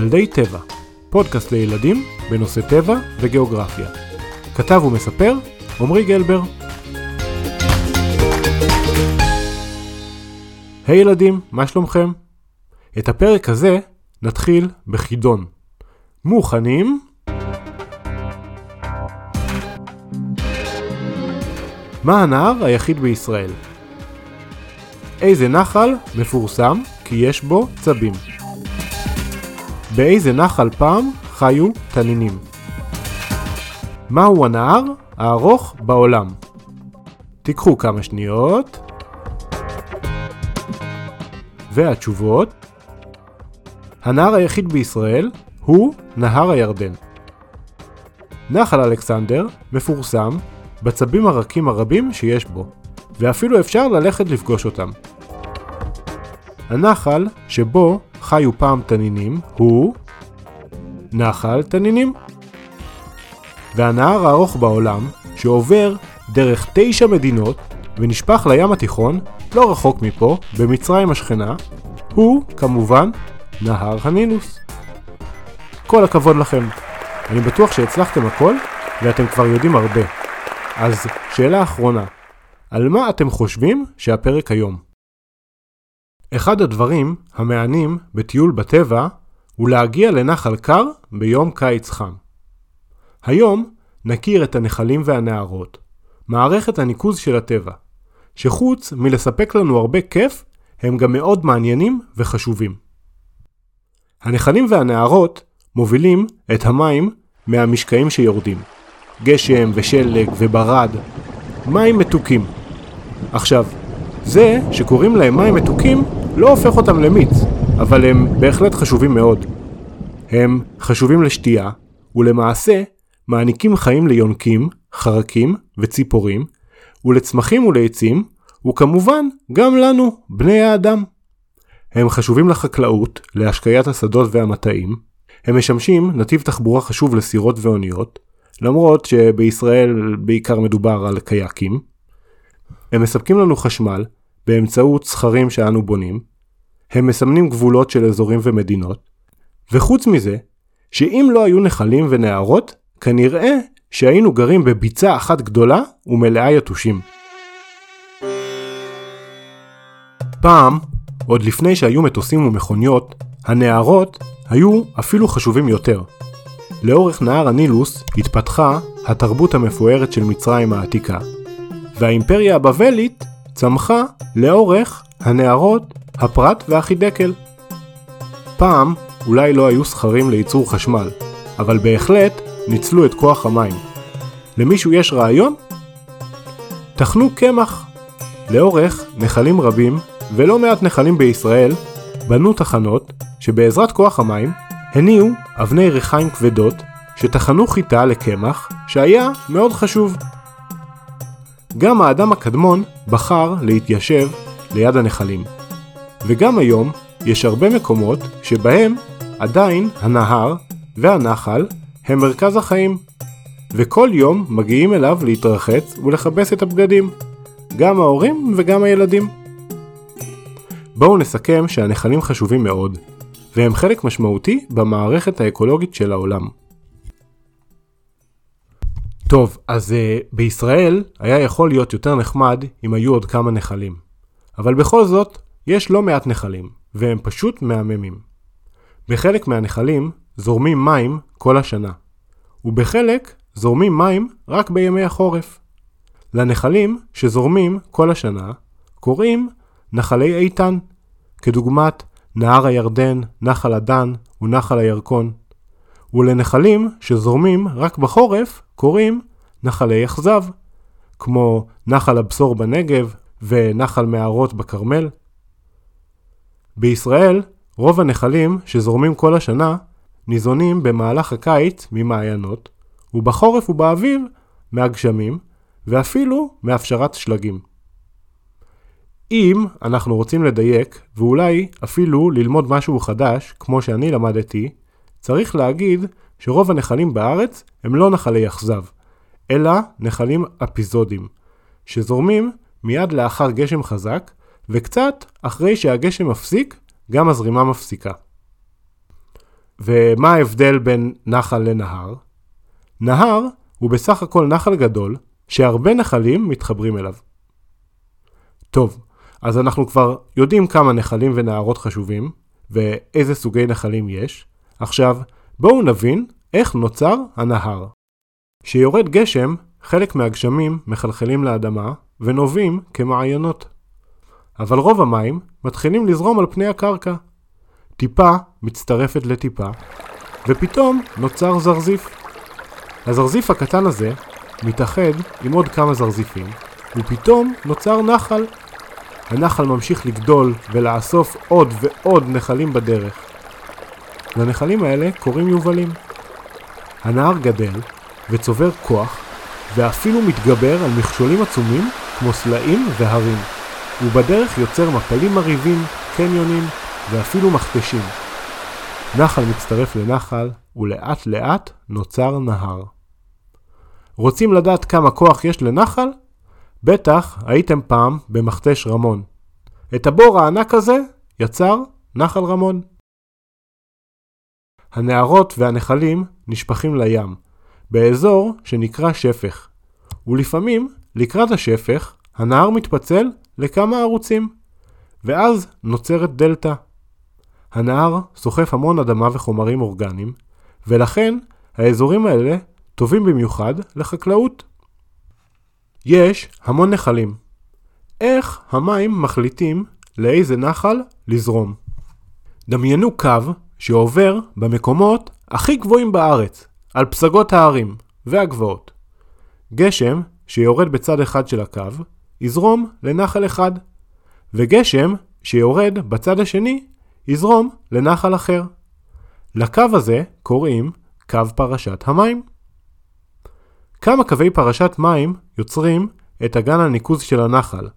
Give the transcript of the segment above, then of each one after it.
ילדי טבע, פודקאסט לילדים בנושא טבע וגיאוגרפיה. כתב ומספר עמרי גלבר. היי hey ילדים, מה שלומכם? את הפרק הזה נתחיל בחידון. מוכנים? מה הנהר היחיד בישראל? איזה נחל מפורסם כי יש בו צבים? באיזה נחל פעם חיו תנינים? מהו הנהר הארוך בעולם? תיקחו כמה שניות. והתשובות הנהר היחיד בישראל הוא נהר הירדן. נחל אלכסנדר מפורסם בצבים הרכים הרבים שיש בו, ואפילו אפשר ללכת לפגוש אותם. הנחל שבו חיו פעם תנינים הוא נחל תנינים. והנהר הארוך בעולם, שעובר דרך תשע מדינות ונשפך לים התיכון, לא רחוק מפה, במצרים השכנה, הוא, כמובן, נהר הנילוס. כל הכבוד לכם. אני בטוח שהצלחתם הכל, ואתם כבר יודעים הרבה. אז שאלה אחרונה, על מה אתם חושבים שהפרק היום? אחד הדברים המענים בטיול בטבע הוא להגיע לנחל קר ביום קיץ חם. היום נכיר את הנחלים והנהרות, מערכת הניקוז של הטבע, שחוץ מלספק לנו הרבה כיף, הם גם מאוד מעניינים וחשובים. הנחלים והנהרות מובילים את המים מהמשקעים שיורדים. גשם ושלג וברד, מים מתוקים. עכשיו, זה שקוראים להם מים מתוקים לא הופך אותם למיץ, אבל הם בהחלט חשובים מאוד. הם חשובים לשתייה, ולמעשה מעניקים חיים ליונקים, חרקים וציפורים, ולצמחים ולעצים, וכמובן גם לנו, בני האדם. הם חשובים לחקלאות, להשקיית השדות והמטעים, הם משמשים נתיב תחבורה חשוב לסירות ואוניות, למרות שבישראל בעיקר מדובר על קייקים. הם מספקים לנו חשמל באמצעות סכרים שאנו בונים, הם מסמנים גבולות של אזורים ומדינות, וחוץ מזה, שאם לא היו נחלים ונהרות, כנראה שהיינו גרים בביצה אחת גדולה ומלאה יתושים. פעם, עוד לפני שהיו מטוסים ומכוניות, הנהרות היו אפילו חשובים יותר. לאורך נהר הנילוס התפתחה התרבות המפוארת של מצרים העתיקה, והאימפריה הבבלית צמחה לאורך הנהרות הפרת והחידקל. פעם אולי לא היו סכרים לייצור חשמל, אבל בהחלט ניצלו את כוח המים. למישהו יש רעיון? טחנו קמח. לאורך נחלים רבים, ולא מעט נחלים בישראל, בנו תחנות שבעזרת כוח המים הניעו אבני ריחיים כבדות שטחנו חיטה לקמח שהיה מאוד חשוב. גם האדם הקדמון בחר להתיישב ליד הנחלים. וגם היום יש הרבה מקומות שבהם עדיין הנהר והנחל הם מרכז החיים. וכל יום מגיעים אליו להתרחץ ולכבס את הבגדים. גם ההורים וגם הילדים. בואו נסכם שהנחלים חשובים מאוד, והם חלק משמעותי במערכת האקולוגית של העולם. טוב, אז uh, בישראל היה יכול להיות יותר נחמד אם היו עוד כמה נחלים. אבל בכל זאת, יש לא מעט נחלים, והם פשוט מהממים. בחלק מהנחלים זורמים מים כל השנה, ובחלק זורמים מים רק בימי החורף. לנחלים שזורמים כל השנה קוראים נחלי איתן, כדוגמת נהר הירדן, נחל הדן ונחל הירקון. ולנחלים שזורמים רק בחורף קוראים נחלי אכזב, כמו נחל הבשור בנגב ונחל מערות בכרמל. בישראל רוב הנחלים שזורמים כל השנה ניזונים במהלך הקיץ ממעיינות, ובחורף ובאביב מהגשמים, ואפילו מהפשרת שלגים. אם אנחנו רוצים לדייק, ואולי אפילו ללמוד משהו חדש, כמו שאני למדתי, צריך להגיד שרוב הנחלים בארץ הם לא נחלי אכזב, אלא נחלים אפיזודיים, שזורמים מיד לאחר גשם חזק, וקצת אחרי שהגשם מפסיק, גם הזרימה מפסיקה. ומה ההבדל בין נחל לנהר? נהר הוא בסך הכל נחל גדול, שהרבה נחלים מתחברים אליו. טוב, אז אנחנו כבר יודעים כמה נחלים ונהרות חשובים, ואיזה סוגי נחלים יש. עכשיו, בואו נבין איך נוצר הנהר. כשיורד גשם, חלק מהגשמים מחלחלים לאדמה ונובעים כמעיינות. אבל רוב המים מתחילים לזרום על פני הקרקע. טיפה מצטרפת לטיפה, ופתאום נוצר זרזיף. הזרזיף הקטן הזה מתאחד עם עוד כמה זרזיפים, ופתאום נוצר נחל. הנחל ממשיך לגדול ולאסוף עוד ועוד נחלים בדרך. לנחלים האלה קוראים יובלים. הנהר גדל וצובר כוח ואפילו מתגבר על מכשולים עצומים כמו סלעים והרים. ובדרך יוצר מפלים מרהיבים, קניונים ואפילו מכתשים. נחל מצטרף לנחל ולאט לאט נוצר נהר. רוצים לדעת כמה כוח יש לנחל? בטח הייתם פעם במכתש רמון. את הבור הענק הזה יצר נחל רמון. הנהרות והנחלים נשפכים לים, באזור שנקרא שפך, ולפעמים, לקראת השפך, הנהר מתפצל לכמה ערוצים, ואז נוצרת דלתא. הנהר סוחף המון אדמה וחומרים אורגניים, ולכן האזורים האלה טובים במיוחד לחקלאות. יש המון נחלים. איך המים מחליטים לאיזה נחל לזרום? דמיינו קו שעובר במקומות הכי גבוהים בארץ, על פסגות ההרים והגבעות. גשם שיורד בצד אחד של הקו, יזרום לנחל אחד, וגשם שיורד בצד השני, יזרום לנחל אחר. לקו הזה קוראים קו פרשת המים. כמה קווי פרשת מים יוצרים את אגן הניקוז של הנחל,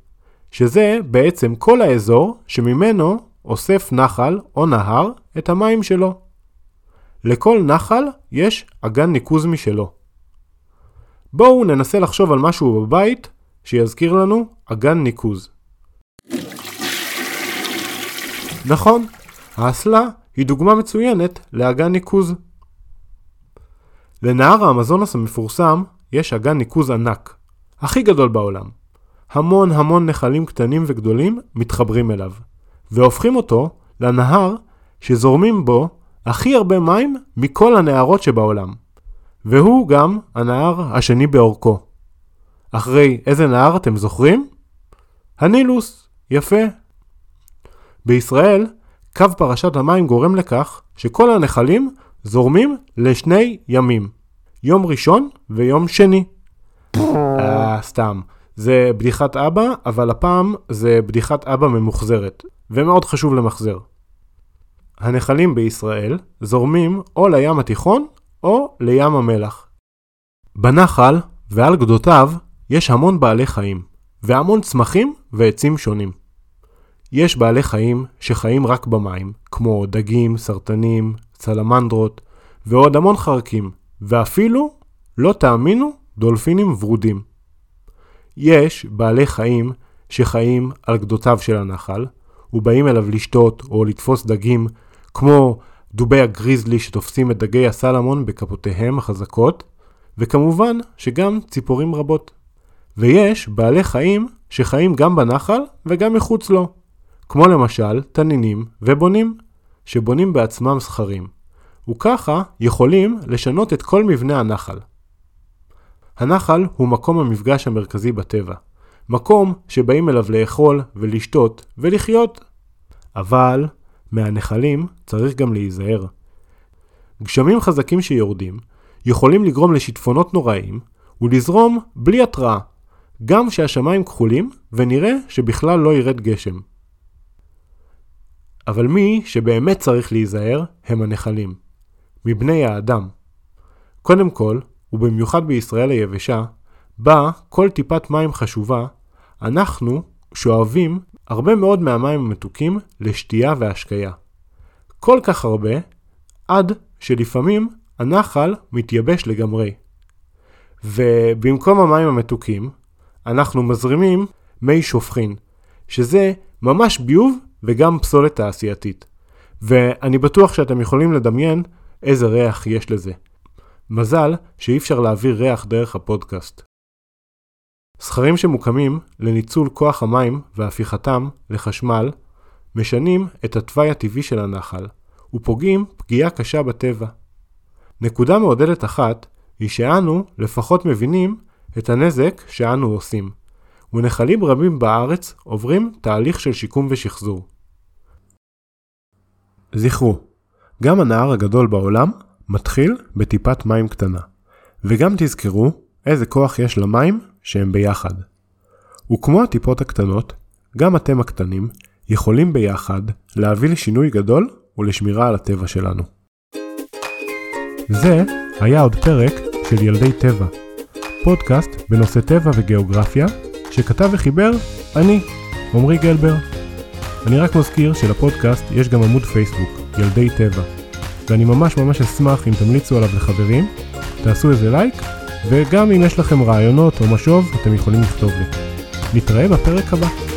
שזה בעצם כל האזור שממנו אוסף נחל או נהר את המים שלו. לכל נחל יש אגן ניקוז משלו. בואו ננסה לחשוב על משהו בבית שיזכיר לנו אגן ניקוז. נכון, האסלה היא דוגמה מצוינת לאגן ניקוז. לנהר האמזונס המפורסם יש אגן ניקוז ענק, הכי גדול בעולם. המון המון נחלים קטנים וגדולים מתחברים אליו, והופכים אותו לנהר שזורמים בו הכי הרבה מים מכל הנהרות שבעולם. והוא גם הנהר השני באורכו. אחרי איזה נהר אתם זוכרים? הנילוס, יפה. בישראל, קו פרשת המים גורם לכך שכל הנחלים זורמים לשני ימים. יום ראשון ויום שני. אה, סתם. זה בדיחת אבא, אבל הפעם זה בדיחת אבא ממוחזרת, ומאוד חשוב למחזר. הנחלים בישראל זורמים או לים התיכון או לים המלח. בנחל ועל גדותיו יש המון בעלי חיים, והמון צמחים ועצים שונים. יש בעלי חיים שחיים רק במים, כמו דגים, סרטנים, צלמנדרות, ועוד המון חרקים, ואפילו, לא תאמינו, דולפינים ורודים. יש בעלי חיים שחיים על גדותיו של הנחל, ובאים אליו לשתות או לתפוס דגים, כמו דובי הגריזלי שתופסים את דגי הסלמון בכפותיהם החזקות, וכמובן שגם ציפורים רבות. ויש בעלי חיים שחיים גם בנחל וגם מחוץ לו, כמו למשל תנינים ובונים, שבונים בעצמם זכרים, וככה יכולים לשנות את כל מבנה הנחל. הנחל הוא מקום המפגש המרכזי בטבע, מקום שבאים אליו לאכול ולשתות ולחיות. אבל מהנחלים צריך גם להיזהר. גשמים חזקים שיורדים יכולים לגרום לשיטפונות נוראים ולזרום בלי התראה, גם שהשמיים כחולים ונראה שבכלל לא ירד גשם. אבל מי שבאמת צריך להיזהר הם הנחלים, מבני האדם. קודם כל, ובמיוחד בישראל היבשה, בה כל טיפת מים חשובה, אנחנו שואבים הרבה מאוד מהמים המתוקים לשתייה והשקיה. כל כך הרבה, עד שלפעמים הנחל מתייבש לגמרי. ובמקום המים המתוקים, אנחנו מזרימים מי שופכין, שזה ממש ביוב וגם פסולת תעשייתית. ואני בטוח שאתם יכולים לדמיין איזה ריח יש לזה. מזל שאי אפשר להעביר ריח דרך הפודקאסט. סכרים שמוקמים לניצול כוח המים והפיכתם לחשמל משנים את התוואי הטבעי של הנחל ופוגעים פגיעה קשה בטבע. נקודה מעודדת אחת היא שאנו לפחות מבינים את הנזק שאנו עושים, ונחלים רבים בארץ עוברים תהליך של שיקום ושחזור. זכרו, גם הנהר הגדול בעולם מתחיל בטיפת מים קטנה, וגם תזכרו איזה כוח יש למים שהם ביחד. וכמו הטיפות הקטנות, גם אתם הקטנים יכולים ביחד להביא לשינוי גדול ולשמירה על הטבע שלנו. זה היה עוד פרק של ילדי טבע, פודקאסט בנושא טבע וגיאוגרפיה, שכתב וחיבר אני, עמרי גלבר. אני רק מזכיר שלפודקאסט יש גם עמוד פייסבוק, ילדי טבע, ואני ממש ממש אשמח אם תמליצו עליו לחברים, תעשו איזה לייק, וגם אם יש לכם רעיונות או משוב, אתם יכולים לכתוב לי. נתראה בפרק הבא.